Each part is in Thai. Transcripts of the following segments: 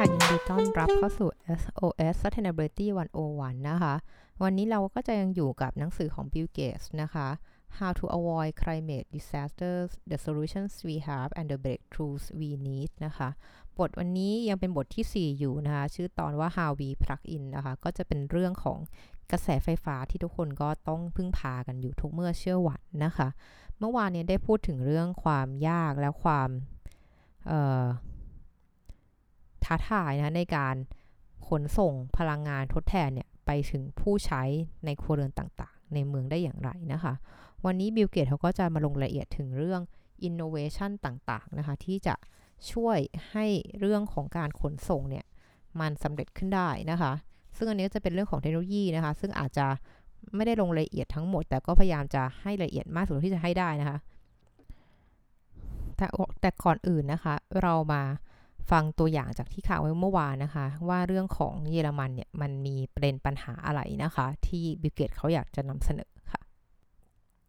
ค่ะ ยินดีต้อนรับเข้าสู่ SOS Sustainability 101 นะคะ วันนี้เราก็จะยังอยู่กับหนังสือของ Bill Gates นะคะ How to Avoid Climate Disasters The Solutions We Have and the Breakthroughs We Need นะคะ บทวันนี้ยังเป็นบทที่ 4 อยู่นะคะ ชื่อตอนว่า How We Plug In นะคะ ก็จะเป็นเรื่องของกระแสไฟฟ้าที่ทุกคนก็ต้องพึ่งพากันอยู่ทุกเมื่อเชื่อวันนะคะ เมื่อวานนี้ได้พูดถึงเรื่องความยากและความ ท้าทายนะในการขนส่งพลังงานทดแทนเนี่ยไปถึงผู้ใช้ในครัวเรือนต่างๆ ในเมืองได้อย่างไรนะคะ วันนี้บิลเกตเขาก็จะมาลงรายละเอียดถึงเรื่อง innovation ต่างๆนะคะ ที่จะช่วยให้เรื่องของการขนส่งเนี่ยมันสำเร็จขึ้นได้นะคะ ซึ่งอันนี้จะเป็นเรื่องของเทคโนโลยีนะคะ ซึ่งอาจจะไม่ได้ลงรายละเอียดทั้งหมด แต่ก็พยายามจะให้ละเอียดมากสุดที่จะให้ได้นะคะแต่แต่ก่อนอื่นนะคะ เรามา ฟังตัวอย่างจากที่ข่าวไว้เมื่อวานนะคะ ว่าเรื่องของเยอรมันเนี่ยมันมีประเด็นปัญหาอะไรนะคะ ที่บิลเกตเขาอยากจะนำเสนอค่ะ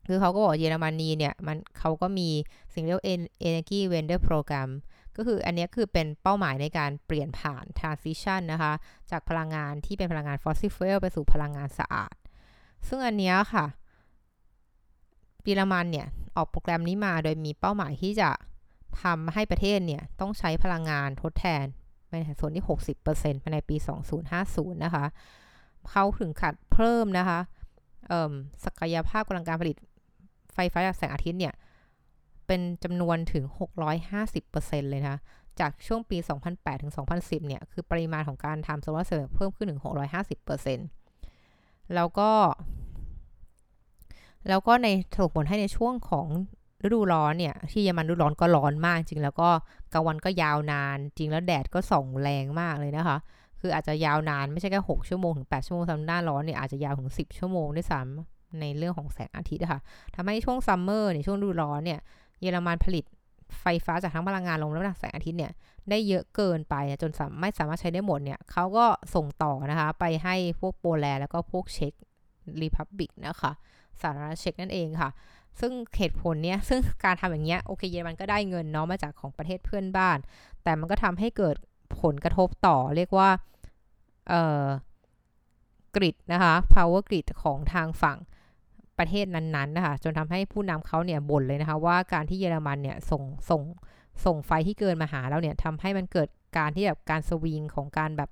คือเขาก็บอกเยอรมนีเนี่ยมันเขาก็มีสิ่งเรียกว่า Energy Vendor Program ก็คืออันนี้คือเป็นเป้าหมายในการเปลี่ยนผ่าน transition นะคะ จากพลังงานที่เป็นพลังงาน fossil fuel ไปสู่พลังงานสะอาด ซึ่งอันนี้ค่ะเยอรมันเนี่ย ออกโปรแกรมนี้มาโดยมีเป้าหมายที่จะ ทำให้ประเทศเนี่ย ต้องใช้พลังงานทดแทนในส่วนที่ 60%ภายในปี 2050 นะคะ เขาถึงขัดเพิ่มนะคะศักยภาพกำลังการผลิตไฟฟ้าจากแสงอาทิตย์เนี่ย เป็นจำนวนถึง 650%เลยนะ จากช่วงปี 2008 ถึง 2010 เนี่ย คือปริมาณของการทำโซลาร์เซลล์เพิ่มขึ้นถึง 650%แล้วก็ แล้วก็ในส่งผลให้ในช่วงของ ฤดูร้อนเนี่ยที่เยอรมันฤดูร้อนก็ร้อนมาก จริงแล้วก็กลางวันก็ยาวนาน จริงแล้วแดดก็ส่องแรงมากเลยนะคะ คืออาจจะยาวนานไม่ใช่แค่6ชั่วโมงถึง8ชั่วโมงสำหรับหน้าร้อนเนี่ยอาจจะยาวถึง 10 ชั่วโมงด้วยซ้ำในเรื่องของแสงอาทิตย์ค่ะทำให้ช่วงซัมเมอร์ในช่วงฤดูร้อนเนี่ยเยอรมันผลิตไฟฟ้าจากทั้งพลังงานลมและแสงอาทิตย์เนี่ยได้เยอะเกินไปจนไม่สามารถใช้ได้หมดเนี่ยเขาก็ส่งต่อนะคะไปให้พวกโปแลนด์แล้วก็พวกเช็กรีพับบิกนะคะสาธารณเช็กนั่นเองค่ะ ซึ่งเหตุผลเนี้ยซึ่งการทำอย่างเงี้ยโอเคเยอรมันก็ได้เงินเนาะมาจากของประเทศเพื่อนบ้าน แต่มันก็ทำให้เกิดผลกระทบต่อเรียกว่าเอ่อกริดนะคะ power grid ของทางฝั่งประเทศนั้นๆนะคะจนทำให้ผู้นำเขาเนี่ยบ่นเลยนะคะว่าการที่เยอรมันเนี่ยส่งส่งส่งไฟที่เกินมาหาแล้วเนี่ยทำให้มันเกิดการที่แบบการสวิงของการแบบ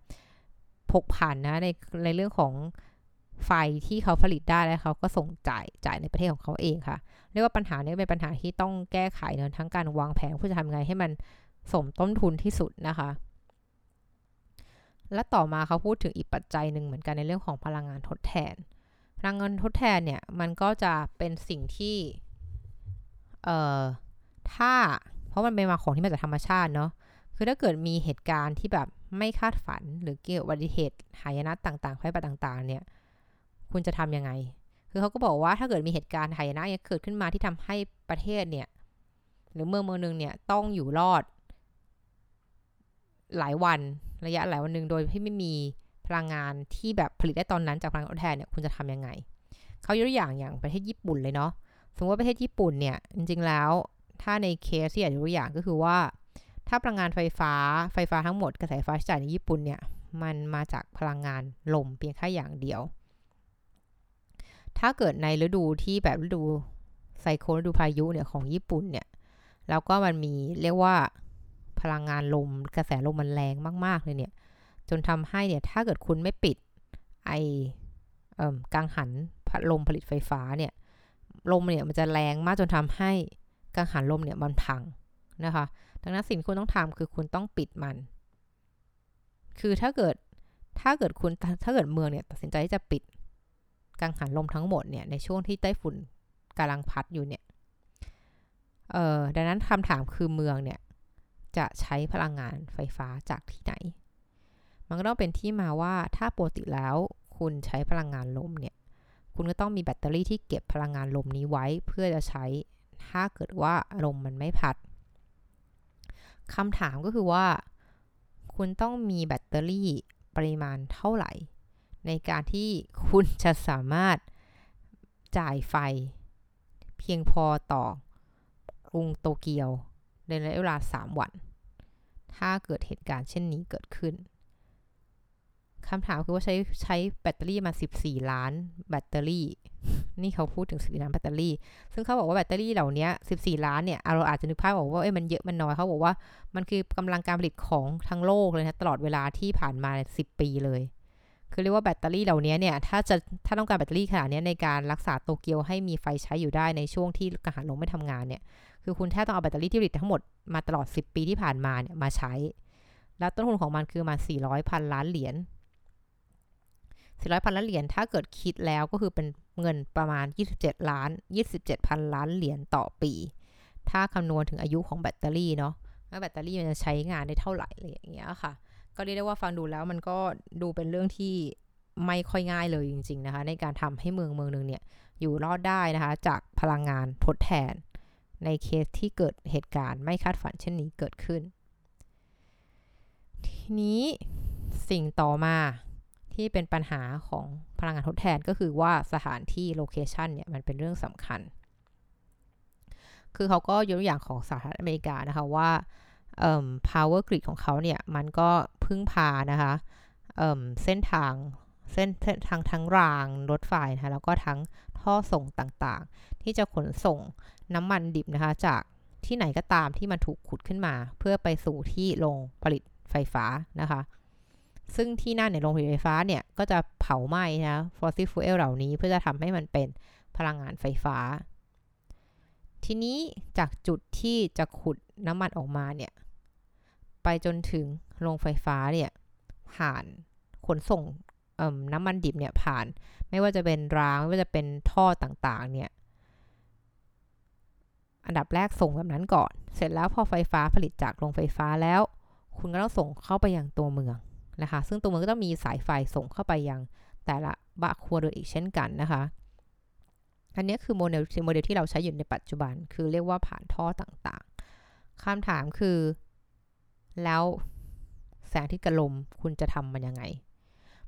พกผ่านนะในในเรื่องของ ไฟที่เขาผลิตได้แล้วเขาก็ส่งจ่ายจ่ายในประเทศของเขาเองค่ะ เรียกว่าปัญหานี้เป็นปัญหาที่ต้องแก้ไขเนื่อทั้งการวางแผนเพื่อจะทำไงให้มันสมต้นทุนที่สุดนะคะ และต่อมาเขาพูดถึงอีกปัจจัยหนึ่งเหมือนกันในเรื่องของพลังงานทดแทน พลังงานทดแทนเนี่ยมันก็จะเป็นสิ่งที่เอ่อถ้าเพราะมันเป็นมาของที่มาจากธรรมชาติเนาะคือถ้าเกิดมีเหตุการณ์ที่แบบไม่คาดฝันหรือเกี่ยวกับอุบัติเหตุหายนะต่างๆภัยพิบัติต่าง ๆ เนี่ย คุณจะทำยังไง คือเขาก็บอกว่าถ้าเกิดมีเหตุการณ์หายนะเกิดขึ้นมาที่ทำให้ประเทศเนี่ย หรือเมืองเมืองนึงเนี่ยต้องอยู่รอด หลายวันระยะหลายวันหนึ่งโดยที่ไม่มีพลังงานที่แบบผลิตได้ตอนนั้นจากพลังงานทดแทนเนี่ยคุณจะทํำยังไงเขายกตัวอย่างอย่างประเทศญี่ปุ่นเลยเนาะสมมติว่าประเทศญี่ปุ่นเนี่ยจริงๆแล้วถ้าในเคสที่อยากจะตัวอย่างก็คือว่า ถ้าพลังงานไฟฟ้าไฟฟ้าทั้งหมดกระแสไฟฟ้าจ่ายในญี่ปุ่นเนี่ยมันมาจากพลังงานลมเพียงแค่อย่างเดียว ถ้าเกิดในฤดูที่แบบฤดูไซโคลฤดูพายุเนี่ยของญี่ปุ่นเนี่ย แล้วก็มันมีเรียกว่าพลังงานลมกระแสลมมันแรงมาก ๆ เลยเนี่ย จนทำให้เนี่ย ถ้าเกิดคุณไม่ปิดไอกังหันพัดลมผลิตไฟฟ้าเนี่ย ลมเนี่ยมันจะแรงมากจนทำให้กังหันลมเนี่ยมันพังนะคะ ดังนั้นสิ่งคุณต้องทำคือคุณต้องปิดมัน คือถ้าเกิดถ้าเกิดคุณถ้าเกิดเมืองเนี่ยตัดสินใจที่จะปิด กังหันลมทั้งหมดเนี่ยในช่วงที่ไต้ฝุ่นกำลังพัดอยู่เนี่ยเอ่อดังนั้นคำถามคือเมืองเนี่ยจะใช้พลังงานไฟฟ้าจากที่ไหน มันก็ต้องเป็นที่มาว่าถ้าปกติแล้วคุณใช้พลังงานลมเนี่ยคุณก็ต้องมีแบตเตอรี่ที่เก็บพลังงานลมนี้ไว้เพื่อจะใช้ถ้าเกิดว่าลมมันไม่พัดคำถามก็คือว่า คุณต้องมีแบตเตอรี่ปริมาณเท่าไหร่ ในการที่คุณจะสามารถจ่ายไฟ เพียงพอต่อกรุงโตเกียว ในระยะเวลา 3 วัน ถ้าเกิดเหตุการณ์เช่นนี้เกิดขึ้นคำถามคือว่าใช้ใช้แบตเตอรี่มา 14 ล้านแบตเตอรี่ นี่เขาพูดถึง14ล้านแบตเตอรี่ ซึ่งเขาบอกว่าแบตเตอรี่เหล่านี้14 ล้านเนี่ย เราอาจจะนึกภาพบอกว่าเอ้ยมันเยอะมันน้อยเขาบอกว่า มันคือกำลังการผลิตของทั้งโลกเลยนะตลอดเวลาที่ผ่านมา 10 ปีเลย คือเรียกว่าแบตเตอรี่เหล่านี้เนี่ยถ้าจะถ้าต้องการแบตเตอรี่ขนาดนี้ในการรักษาโตเกียวให้มีไฟใช้อยู่ได้ในช่วงที่กังหันลมไม่ทำงานเนี่ยคือคุณแทบต้องเอาแบตเตอรี่ที่ผลิตทั้งหมดมาตลอด 10 ปีที่ผ่านมาเนี่ยมาใช้ แล้วต้นทุนของมันคือมา400พันล้านเหรียญ400พันล้านเหรียญถ้าเกิดคิดแล้วก็คือเป็นเงินประมาณ 27 ล้าน 27พันล้านเหรียญต่อปี ถ้าคำนวณถึงอายุของแบตเตอรี่เนาะว่าแบตเตอรี่มันจะใช้งานได้เท่าไหร่อะไรอย่างเงี้ยค่ะ ก็เรียกได้ว่าฟังดูแล้วมันก็ดูเป็นเรื่องที่ไม่ค่อยง่ายเลยจริง ๆนะคะ ในการทำให้เมืองเมืองหนึ่งเนี่ยอยู่รอดได้นะคะ จากพลังงานทดแทน ในเคสที่เกิดเหตุการณ์ไม่คาดฝันเช่นนี้เกิดขึ้น ทีนี้สิ่งต่อมาที่เป็นปัญหาของพลังงานทดแทนก็คือว่าสถานที่โลเคชันเนี่ยมันเป็นเรื่องสำคัญ คือเขาก็ยกตัวอย่างของสหรัฐอเมริกานะคะว่า power grid ของเขาเนี่ย มันก็ พึ่งพานะคะเเส้นทางเส้นทางทั้งรางรถไฟนะคะแล้วก็ทั้งท่อส่งต่างๆ ที่จะขนส่งน้ำมันดิบนะคะ จากที่ไหนก็ตามที่มันถูกขุดขึ้นมา เพื่อไปสู่ที่โรงผลิตไฟฟ้านะคะ ซึ่งที่นั่นในโรงผลิตไฟฟ้าเนี่ย ก็จะเผาไหม้นะ fossil fuel เหล่านี้เพื่อจะทำให้มันเป็นพลังงานไฟฟ้า ทีนี้จากจุดที่จะขุดน้ำมันออกมาเนี่ย ไปจนถึง โรงไฟฟ้าเนี่ยผ่านขนส่งน้ำมันดิบเนี่ยผ่าน ไม่ว่าจะเป็นรางไม่ว่าจะเป็นท่อต่างๆเนี่ยอันดับแรกส่งแบบนั้นก่อน เสร็จแล้วพอไฟฟ้าผลิตจากโรงไฟฟ้าแล้ว คุณก็ต้องส่งเข้าไปยังตัวเมืองนะคะ ซึ่งตัวเมันก็ต้องมีสายไฟส่งเข้าไปยังแต่ละบะครัวเรือนอีกเช่นกันนะคะ อันนี้คือโมเดลโมเดลที่เราใช้อยู่ในปัจจุบัน คือเรียกว่าผ่านท่อต่างๆคำถามคือ แล้วแสงอาทิตย์กับลมคุณจะทำมันยังไง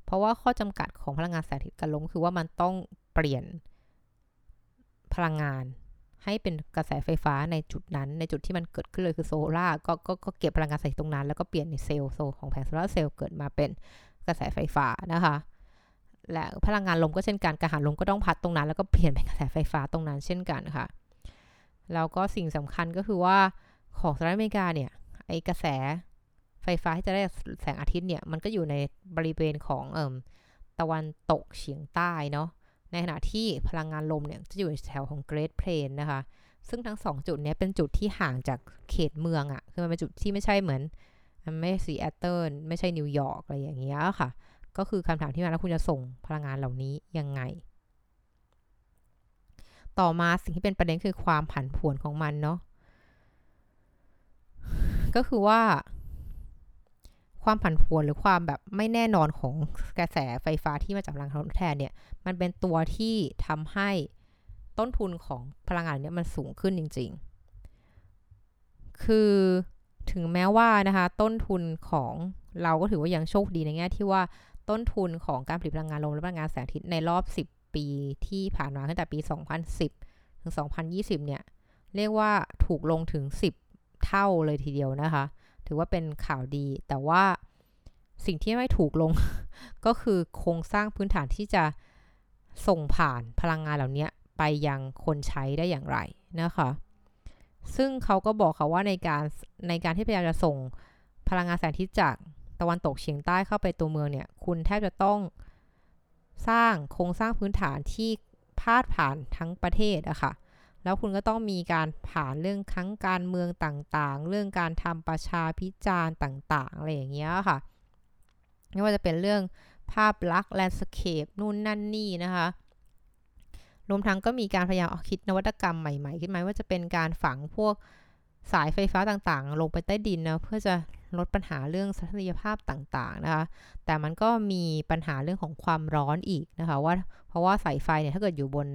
เพราะว่าข้อจำกัดของพลังงานแสงอาทิตย์กับลมคือว่ามันต้องเปลี่ยนพลังงานให้เป็นกระแสไฟฟ้าในจุดนั้น ในจุดที่มันเกิดขึ้นเลยคือโซล่าก็ก็ก็เก็บพลังงานใส่ตรงนั้น แล้วก็เปลี่ยนในเซลล์โซของแผงโซลาร์เซลล์เกิดมาเป็นกระแสไฟฟ้านะคะ และพลังงานลมก็เช่นกันกระหันลมก็ต้องพัดตรงนั้น แล้วก็เปลี่ยนเป็นกระแสไฟฟ้าตรงนั้นเช่นกันค่ะแล้วก็สิ่งสำคัญก็คือว่าของสหรัฐอเมริกาเนี่ยไอกระแส ไฟฟ้าที่จะได้แสงอาทิตย์เนี่ย มันก็อยู่ในบริเวณของเอ่มตะวันตกเฉียงใต้เนาะ ในขณะที่พลังงานลมเนี่ย จะอยู่ในแถวของเกรทเพลนนะคะ ซึ่งทั้งสองจุดนี้เป็นจุดที่ห่างจากเขตเมืองอะ่ะ คือมันเป็นจุดที่ไม่ใช่เหมือน ไม่ซีแอตเทิลไม่ใช่นิวยอร์กอะไรอย่างเงี้ยค่ะ ก็คือคำถามที่มาแล้วคุณจะส่งพลังงานเหล่านี้ยังไง ต่อมาสิ่งที่เป็นประเด็นคือความผันผวนของมันเนาะ ก็คือว่า ความผันผวนหรือความแบบไม่แน่นอนของกระแสไฟฟ้าที่มาจากพลังงานทดแทนเนี่ย มันเป็นตัวที่ทำให้ต้นทุนของพลังงานเนี่ยมันสูงขึ้นจริง ๆ คือถึงแม้ว่านะคะ ต้นทุนของเราก็ถือว่ายังโชคดีในแง่ที่ว่าต้นทุนของการผลิตพลังงานลมและพลังงานแสงอาทิตย์ในรอบ 10 ปีที่ผ่านมาตั้งแต่ปี 2010 ถึง 2020 เนี่ย เรียกว่าถูกลงถึง 10 เท่าเลยทีเดียวนะคะ ถือว่าเป็นข่าวดี แต่ว่าสิ่งที่ไม่ถูกลง ก็คือโครงสร้างพื้นฐานที่จะส่งผ่านพลังงานเหล่านี้ไปยังคนใช้ได้อย่างไรนะคะ ซึ่งเขาก็บอกเขาว่าในการในการที่พยายามจะส่งพลังงานแสงอาทิตย์จากตะวันตกเฉียงใต้เข้าไปตัวเมืองเนี่ย คุณแทบจะต้องสร้างโครงสร้างพื้นฐานที่พาดผ่านทั้งประเทศอะคะ่ะ แล้วคุณก็ต้องมีการผ่านเรื่องครั้งการเมืองต่างๆ เรื่องการทำประชาพิจารณ์ต่างๆ อะไรอย่างเงี้ยค่ะ ไม่ว่าจะเป็นเรื่องภาพลักษณ์แลนด์สเคปนู่นนั่นนี่นะคะ รวมทั้งก็มีการพยายามคิดนวัตกรรมใหม่ๆ ขึ้นมาว่าจะเป็นการฝังพวกสายไฟฟ้าต่างๆ ลงไปใต้ดินนะเพื่อจะลดปัญหาเรื่องสัตยภาพต่างๆนะคะ แต่มันก็มีปัญหาเรื่องของความร้อนอีกนะคะว่าเพราะว่าสายไฟเนี่ยถ้าเกิดอยู่บน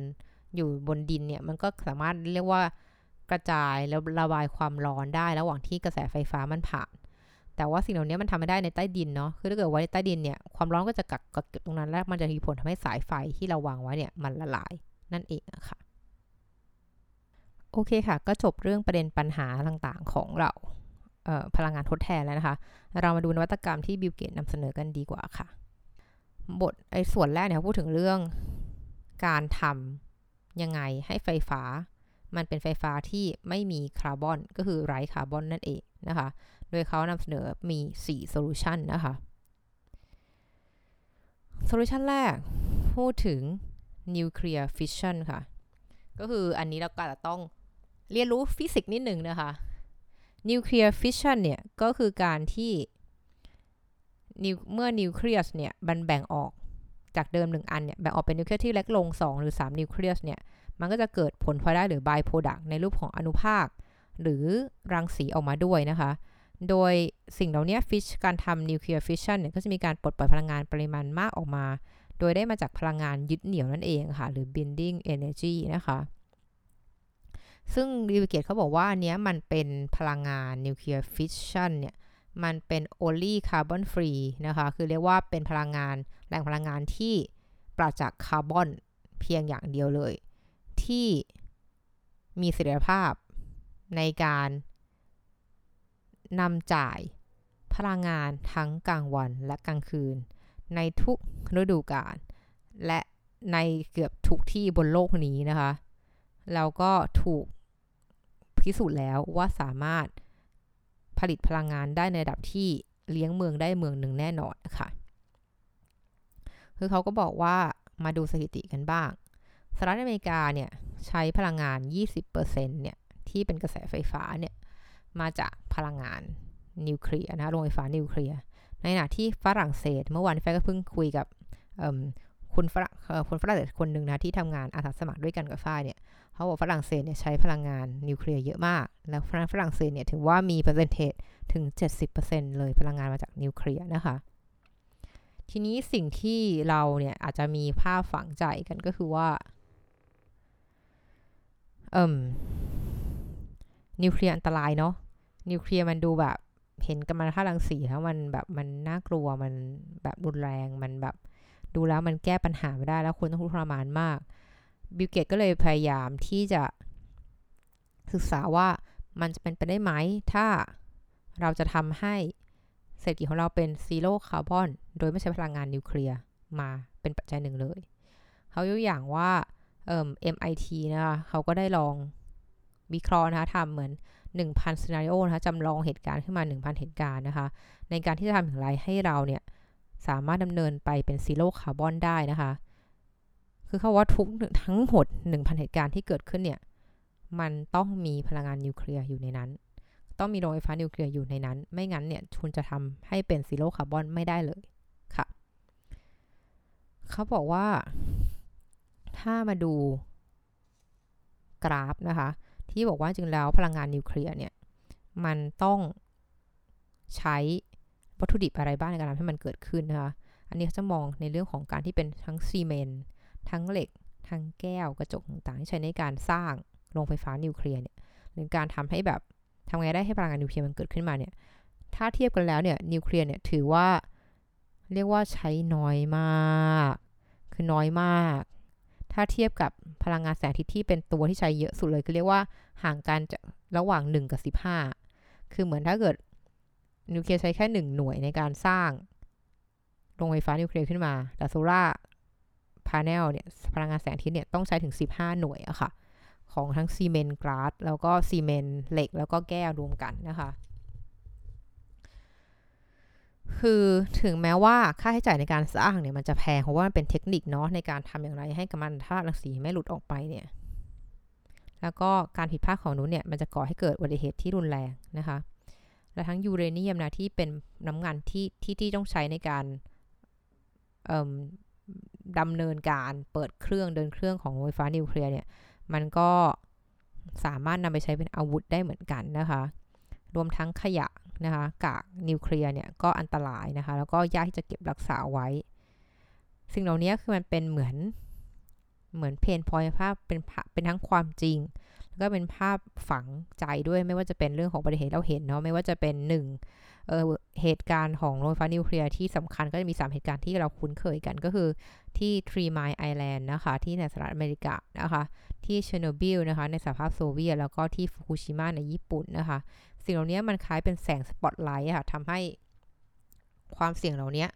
อยู่บนดินเนี่ยมันก็สามารถเรียกว่ากระจายแล้วระบายความร้อนได้ ระหว่างที่กระแสไฟฟ้ามันผ่าน แต่ว่าสิ่งเหล่านี้มันทำไม่ได้ในใต้ดินเนาะคือถ้าเกิดไว้ในใต้ดินเนี่ยความร้อนก็จะกักเก็บตรงนั้นแล้วมันจะมีผลทำให้สายไฟที่เราวางไว้เนี่ยมันละลายนั่นเองอะค่ะโอเคค่ะ ก็จบเรื่องประเด็นปัญหาต่างๆของเราพลังงานทดแทนแล้วนะคะ เรามาดูนวัตกรรมที่ Bill Gates นำเสนอกันดีกว่าค่ะ บทไอ้ส่วนแรกเนี่ยพูดถึงเรื่องการทำ ยังไงให้ไฟฟ้า มันเป็นไฟฟ้าที่ไม่มีคาร์บอนก็คือไร้คาร์บอนนั่นเองนะคะ โดยเขานำเสนอมี 4 solution นะคะ solution แรกพูดถึงนิวเคลียร์ฟิชชันค่ะ ก็คืออันนี้เราก็จะต้องเรียนรู้ฟิสิกส์นิดหนึ่งนะคะนิวเคลียร์ฟิชชันเนี่ย ก็คือการที่เมื่อนิวเคลียสเนี่ยมันแบ่งออก จากเดิมหนึ่งอันเนี่ยแบ่งออกเป็นนิวเคลียสที่เล็กลง 2 หรือ 3 นิวเคลียสเนี่ยมันก็จะเกิดผลพลอยได้หรือ by-product ในรูปของอนุภาค หรือรังสีออกมาด้วยนะคะ โดยสิ่งเหล่านี้ฟิชการทำนิวเคลียร์ฟิชชันเนี่ยก็จะมีการปลดปล่อยพลังงานปริมาณมากออกมา โดยได้มาจากพลังงานยึดเหนี่ยวนั่นเองค่ะ หรือ binding energy นะคะซึ่ง Bill Gates เขาบอกว่าอันนี้มันเป็นพลังงานนิวเคลียร์ฟิชชันเนี่ย มันเป็น only carbon free นะคะ คือเรียกว่าเป็นพลังงานแหล่งพลังงานที่ปราศจากคาร์บอนเพียงอย่างเดียวเลย ที่มีเสถียรภาพในการนำจ่ายพลังงานทั้งกลางวันและกลางคืน ในทุกฤดูกาลและในเกือบทุกที่บนโลกนี้นะคะ แล้วก็ถูกพิสูจน์แล้วว่าสามารถ ผลิตพลังงานได้ในระดับที่เลี้ยงเมืองได้เมืองหนึ่งแน่นอนค่ะ คือเขาก็บอกว่ามาดูสถิติกันบ้างสหรัฐอเมริกาเนี่ยใช้พลังงาน 20%เนี่ยที่เป็นกระแสไฟฟ้าเนี่ยมาจากพลังงานนิวเคลียร์นะโรงไฟฟ้านิวเคลียร์ ในขณะที่ฝรั่งเศส เมื่อวานฝ้ายก็เพิ่งคุยกับคุณฝรั่งคนฝรั่งเศสคนหนึ่งนะที่ทำงานอาสาสมัครด้วยกันกับฝ้ายเนี่ย เขาบอกฝรั่งเศสเนี่ยใช้พลังงานนิวเคลียร์เยอะมาก แล้วฝรั่งเศสเนี่ยถือว่ามี percentage ถึง 70%เลยพลังงานมาจากนิวเคลียร์นะคะ ทีนี้สิ่งที่เราเนี่ยอาจจะมีภาพฝังใจกันก็คือว่าเอ่มนิวเคลียร์อันตรายเนาะนิวเคลียร์มันดูแบบเห็นกัมมันตรังสีแล้วมันแบบมันน่ากลัวมันแบบรุนแรงมันแบบดูแล้วมันแก้ปัญหาไม่ได้แล้วคนต้องทุกข์ทรมานมาก Bill Gates ก็เลยพยายามที่จะศึกษาว่ามันจะเป็นไปได้ไหม ถ้าเราจะทำให้เศรษฐกิจของเราเป็น zero carbon โดยไม่ใช้พลังงานนิวเคลียร์มาเป็นปัจจัยหนึ่งเลย เขายกอย่างว่าเอ่อ MIT นะคะเขาก็ได้ลองวิเคราะห์นะคะทำเหมือน 1,000 scenario นะคะจำลองเหตุการณ์ขึ้นมา 1,000 เหตุการณ์นะคะ ในการที่จะทำอย่างไรให้เราเนี่ย สามารถดำเนินไปเป็น zero carbon ได้นะคะ คือเขาว่าทุกทั้งหมด 1,000 เหตุการณ์ที่เกิดขึ้นเนี่ย มันต้องมีพลังงานนิวเคลียร์อยู่ในนั้น ต้องมีโรงไฟฟ้านิวเคลียร์อยู่ในนั้น ไม่งั้นเนี่ยคุณจะทำให้เป็น zero carbon ไม่ได้เลยค่ะ เขาบอกว่า ถ้ามาดูกราฟนะคะ ที่บอกว่าจริงแล้วพลังงานนิวเคลียร์เนี่ย มันต้องใช้วัตถุดิบอะไรบ้างในการทำให้มันเกิดขึ้นนะคะ อันนี้จะมองในเรื่องของการที่เป็นทั้งซีเมนต์ ทั้งเหล็ก ทั้งแก้วกระจกต่างๆที่ใช้ในการสร้างโรงไฟฟ้านิวเคลียร์เนี่ยหรือการทำให้แบบทำไงได้ให้พลังงานนิวเคลียร์มันเกิดขึ้นมาเนี่ยถ้าเทียบกันแล้วเนี่ยนิวเคลียร์เนี่ยถือว่าเรียกว่าใช้น้อยมาก คือน้อยมาก ถ้าเทียบกับพลังงานแสงอาทิตย์ที่เป็นตัวที่ใช้เยอะสุดเลยคือเรียกว่าห่างกันจะระหว่าง 1 กับ 15 คือเหมือนถ้าเกิดนิวเคลียร์ใช้แค่ 1 หน่วยในการสร้างโรงไฟฟ้านิวเคลียร์ขึ้นมา แต่ solar panel เนี่ยพลังงานแสงอาทิตย์เนี่ยต้องใช้ถึง 15 หน่วยอะค่ะ ของทั้งซีเมนต์ glass แล้วก็ซีเมนต์เหล็กแล้วก็แก้วรวมกันนะคะ คือถึงแม้ว่าค่าใช้จ่ายในการสร้างเนี่ยมันจะแพงเพราะว่ามันเป็นเทคนิคเนาะในการทำอย่างไรให้กัมมันธาตุรังสีไม่หลุดออกไปเนี่ยแล้วก็การผิดพลาดของนู้นเนี่ยมันจะก่อให้เกิดอุบัติเหตุที่รุนแรงนะคะ และทั้งยูเรเนียมนะที่เป็นน้ำมันที่ที่ที่ต้องใช้ในการ ดำเนินการเปิดเครื่องเดินเครื่องของไฟฟ้านิวเคลียร์เนี่ย มันก็สามารถนำไปใช้เป็นอาวุธได้เหมือนกันนะคะ รวมทั้งขยะนะคะกากนิวเคลียร์เนี่ยก็อันตรายนะคะ แล้วก็ยากที่จะเก็บรักษาไว้ สิ่งเหล่านี้คือมันเป็นเหมือนเหมือน pain point ภาพเป็นเป็นทั้งความจริง แล้วก็เป็นภาพฝังใจด้วยไม่ว่าจะเป็นเรื่องของอุบัติเหตุเราเห็นเนาะไม่ว่าจะเป็นหนึ่ง เหตุการณ์ของโรงไฟฟ้านิวเคลียร์ที่สำคัญก็จะมี 3 เหตุการณ์ที่เราคุ้นเคยกันก็คือที่ Three Mile Island นะคะ ที่ในสหรัฐอเมริกานะคะ ที่เชอร์โนบิลนะคะ ในสหภาพโซเวียต แล้วก็ที่ฟุกุชิมะในญี่ปุ่นนะคะ สิ่งเหล่านี้มันคล้ายเป็นแสงสปอตไลท์ค่ะทำให้ความเสี่ยงเหล่านี้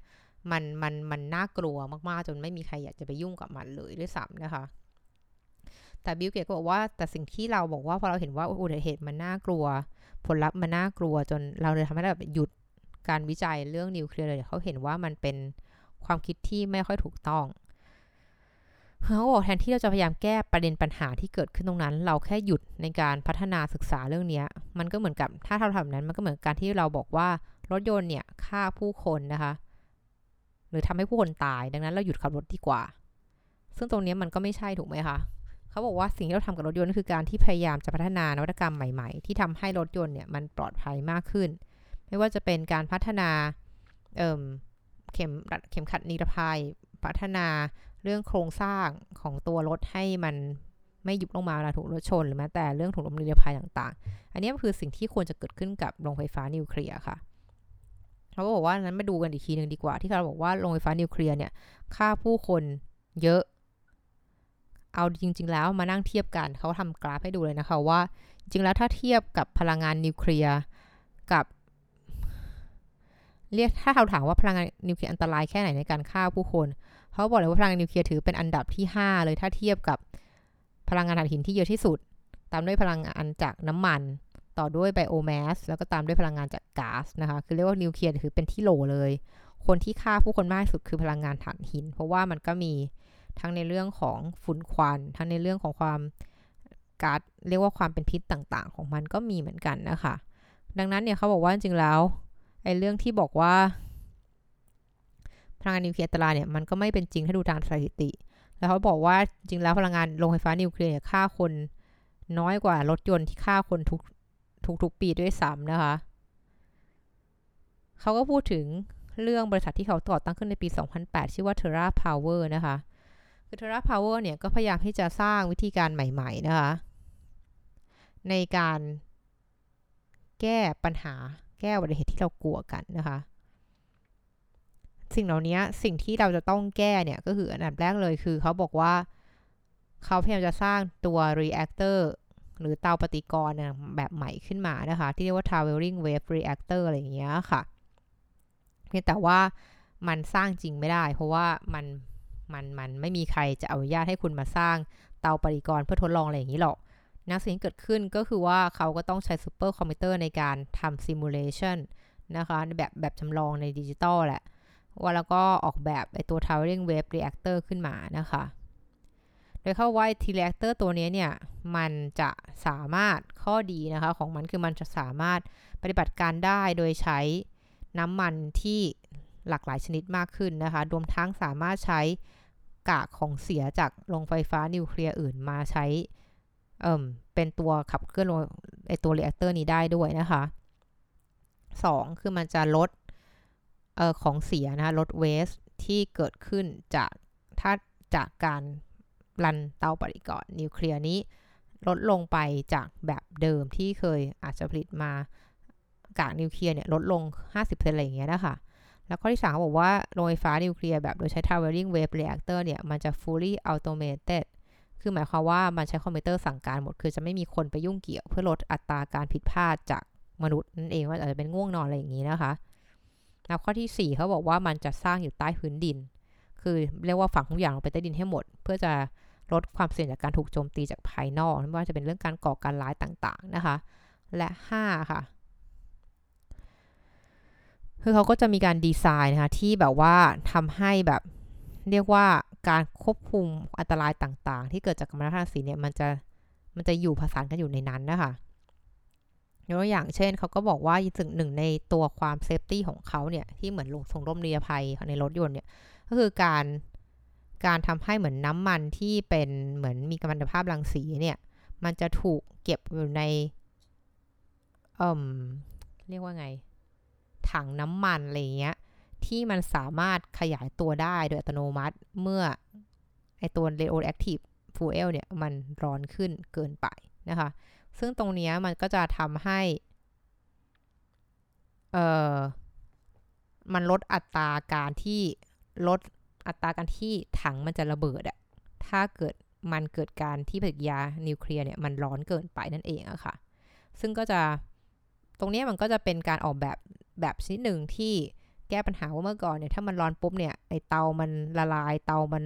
มันมันมันน่ากลัวมากๆ จนไม่มีใครอยากจะไปยุ่งกับมันเลยด้วยซ้ำนะคะ แต่บิลเกตก็บอกว่าแต่สิ่งที่เราบอกว่าพอเราเห็นว่าอุบัติเหตุมันน่ากลัว ผลลัพธ์มันน่ากลัวจนเราเลยทำให้แบบหยุดการวิจัยเรื่องนิวเคลียร์เลยเขาเห็นว่ามันเป็นความคิดที่ไม่ค่อยถูกต้องเขาบอกแทนที่เราจะพยายามแก้ประเด็นปัญหาที่เกิดขึ้นตรงนั้น เราแค่หยุดในการพัฒนาศึกษาเรื่องนี้มันก็เหมือนกับถ้าเราทำนั้นมันก็เหมือนการที่เราบอกว่ารถยนต์เนี่ยฆ่าผู้คนนะคะ หรือทำให้ผู้คนตาย ดังนั้นเราหยุดขับรถดีกว่า ซึ่งตรงนี้มันก็ไม่ใช่ถูกไหมคะ เขาบอกว่าสิ่งที่เราทำกับรถยนต์คือการที่พยายามจะพัฒนานวัตกรรมใหม่ๆ ที่ทำให้รถยนต์เนี่ยมันปลอดภัยมากขึ้น ไม่ว่าจะเป็นการพัฒนาเเข็มเข็มขัดนิรภัย พัฒนาเรื่องโครงสร้างของตัวรถให้มันไม่ยุบลงมาเวลาถูกรถชน หรือแม้แต่เรื่องถุงลมนิรภัยต่างๆ อันนี้คือสิ่งที่ควรจะเกิดขึ้นกับโรงไฟฟ้านิวเคลียร์ค่ะเขาก็บอกว่านั้นมาดูกันอีกทีหนึ่งดีกว่าที่เขาบอกว่าโรงไฟฟ้านิวเคลียร์เนี่ยฆ่าผู้คนเยอะ เอาจริง ๆ แล้วมานั่งเทียบกันเขาทำกราฟให้ดูเลยนะคะว่า จริงแล้วถ้าเทียบกับพลังงานนิวเคลียร์กับเรียกถ้าเราถามว่าพลังงานนิวเคลียร์อันตรายแค่ไหนในการฆ่าผู้คนเขาบอกเลยว่าพลังงานนิวเคลียร์ถือเป็นอันดับที่ 5 เลยถ้าเทียบกับพลังงานถ่านหินที่เยอะที่สุด ตามด้วยพลังงานจากน้ำมัน ต่อด้วยไบโอแมสแล้วก็ตามด้วยพลังงานจากก๊าซนะคะ คือเรียกว่านิวเคลียร์คือเป็นที่โหลเลย คนที่ฆ่าผู้คนมากที่สุดคือพลังงานถ่านหิน เพราะว่ามันก็มี ทั้งในเรื่องของฝุ่นควัน ทั้งในเรื่องของความก๊าซเรียกว่าความเป็นพิษต่างๆ ของมันก็มีเหมือนกันนะคะ ดังนั้นเนี่ยเขาบอกว่าจริงๆแล้วไอ้เรื่องที่บอกว่าพลังงานนิวเคลียร์ตราเนี่ยมันก็ไม่เป็นจริงถ้าดูตามสถิติ แล้วเขาบอกว่าจริงแล้วพลังงานโรงไฟฟ้านิวเคลียร์ฆ่าคนน้อยกว่ารถยนต์ที่ฆ่าคนทุกทุกๆปีด้วยซ้ำนะคะ เขาก็พูดถึงเรื่องบริษัทที่เขาต่อตั้งขึ้นในปี 2008 ชื่อว่า Terra Power นะคะ คือ Terra Power เนี่ยก็พยายามที่จะสร้างวิธีการใหม่ๆนะคะในการแก้ปัญหาแก้อุบัติเหตุที่เรากลัวกันนะคะ สิ่งเหล่านี้สิ่งที่เราจะต้องแก้เนี่ยก็คืออันดับแรกเลยคือเขาบอกว่าเขาพยายามจะสร้างตัว reactor หรือเตาปฏิกรณ์แบบใหม่ขึ้นมานะคะ ที่เรียกว่า traveling wave reactor อะไรอย่างเงี้ยค่ะเพียงแต่ว่ามันสร้างจริงไม่ได้ เพราะว่ามัน มันมันไม่มีใครจะอนุญาตให้คุณมาสร้างเตาปฏิกรณ์เพื่อทดลองอะไรอย่างนี้หรอกนะสิ่งที่เกิดขึ้นก็คือว่าเขาก็ต้องใช้ซูเปอร์คอมพิวเตอร์ในการทำ simulation นะคะแบบแบบจำลองในดิจิตอลแหละ ว่าแล้วก็ออกแบบไอ้ตัว traveling wave reactor ขึ้นมานะคะ โดยเขาว่าที่ reactor ตัวนี้เนี่ย มันจะสามารถข้อดีนะคะของมันคือมันจะสามารถปฏิบัติการได้โดยใช้น้ำมันที่หลากหลายชนิดมากขึ้นนะคะ รวมทั้งสามารถใช้ กากของเสียจากโรงไฟฟ้านิวเคลียร์อื่นมาใช้ เอ่เป็นตัวขับเคลื่อนไอตัว reactor นี้ได้ด้วยนะคะ 2 คือมันจะลดเอ่อของเสียนะลด wasteที่เกิดขึ้นจากถ้าจากการ run เตาปฏิกรณ์นิวเคลียร์นี้ลดลงไปจากแบบเดิมที่เคยอาจจะผลิตมากากนิวเคลียร์เนี่ยลดลง 50%อะไรอย่างเงี้ยนะคะ แล้วข้อที่3เขาบอกว่าโรงไฟฟ้านิวเคลียร์แบบโดยใช้ traveling wave reactor เนี่ย มันจะ fully automated คือหมายความว่ามันใช้คอมพิวเตอร์สั่งการหมด คือจะไม่มีคนไปยุ่งเกี่ยวเพื่อลดอัตราการผิดพลาดจากมนุษย์นั่นเองว่าอาจจะเป็นง่วงนอนอะไรอย่างนี้นะคะแล้วข้อที่ 4เขาบอกว่ามันจะสร้างอยู่ใต้พื้นดิน คือเรียกว่าฝังทุกอย่างลงไปใต้ดินให้หมด เพื่อจะลดความเสี่ยงจากการถูกโจมตีจากภายนอกไม่ว่าจะเป็นเรื่องการก่อการร้ายต่างๆนะคะ และ 5 ค่ะ คือเขาก็จะมีการดีไซน์นะคะที่แบบว่าทำให้แบบเรียกว่าการควบคุมอันตรายต่างๆ ที่เกิดจากกัมมันตรังสีเนี่ยมันจะมันจะอยู่ผสานกันอยู่ในนั้นนะคะยกตัวอย่างเช่นเขาก็บอกว่าสิ่งหนึ่งในตัวความ safety ของเขาเนี่ยที่เหมือนลงส่งร่มนิรภัยในรถยนต์เนี่ยก็คือการการทำให้เหมือนน้ำมันที่เป็นเหมือนมีกัมมันตภาพรังสีเนี่ยมันจะถูกเก็บอยู่ในเอ่อเรียกว่าไง ถังน้ำมันอะไรเงี้ยที่มันสามารถขยายตัวได้โดยอัตโนมัติเมื่อไอตัว radioactive fuel เนี่ยมันร้อนขึ้นเกินไปนะคะ ซึ่งตรงนี้มันก็จะทำให้ เอ่อ มันลดอัตราการที่ลดอัตราการที่ถังมันจะระเบิดอะถ้าเกิดมันเกิดการที่ปฏิกิริยานิวเคลียร์เนี่ยมันร้อนเกินไปนั่นเองอะค่ะ ซึ่งก็จะตรงนี้มันก็จะเป็นการออกแบบ แบบชนิดหนึ่งที่แก้ปัญหาว่าเมื่อก่อนเนี่ยถ้ามันร้อนปุ๊บเนี่ยไอเตามันละลายเตามัน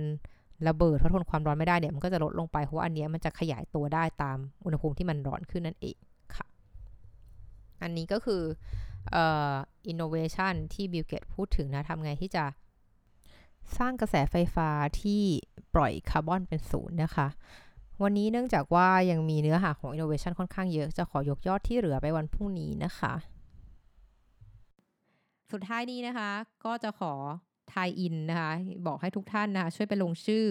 ระเบิดเพราะทนความร้อนไม่ได้เนี่ยมันก็จะลดลงไปเพราะว่าอันเนี้ยมันจะขยายตัวได้ตามอุณหภูมิที่มันร้อนขึ้นนั่นเองค่ะ อันนี้ก็คืออ่อ innovation ที่บิลเกตส์พูดถึงนะทำไงที่จะสร้างกระแสไฟฟ้าที่ปล่อยคาร์บอนเป็นศูนย์นะคะ วันนี้เนื่องจากว่ายังมีเนื้อหาของ innovation ค่อนข้างเยอะ จะขอยกยอดที่เหลือไปวันพรุ่งนี้นะคะ สุดท้ายนี้นะคะ ก็จะขอทายอินนะคะ บอกให้ทุกท่านนะคะช่วยไปลงชื่อ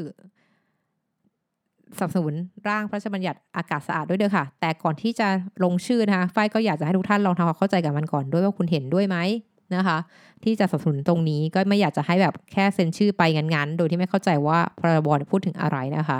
สนับสนุนร่างพระราชบัญญัติอากาศสะอาดด้วยเด้อค่ะ แต่ก่อนที่จะลงชื่อนะคะฝ้ายก็อยากจะให้ทุกท่านลองทำความเข้าใจกับมันก่อนด้วยว่าคุณเห็นด้วยไหมนะคะ ที่จะสนับสนุนตรงนี้ก็ไม่อยากจะให้แบบแค่เซ็นชื่อไปงันๆโดยที่ไม่เข้าใจว่าพรบพูดถึงอะไรนะคะ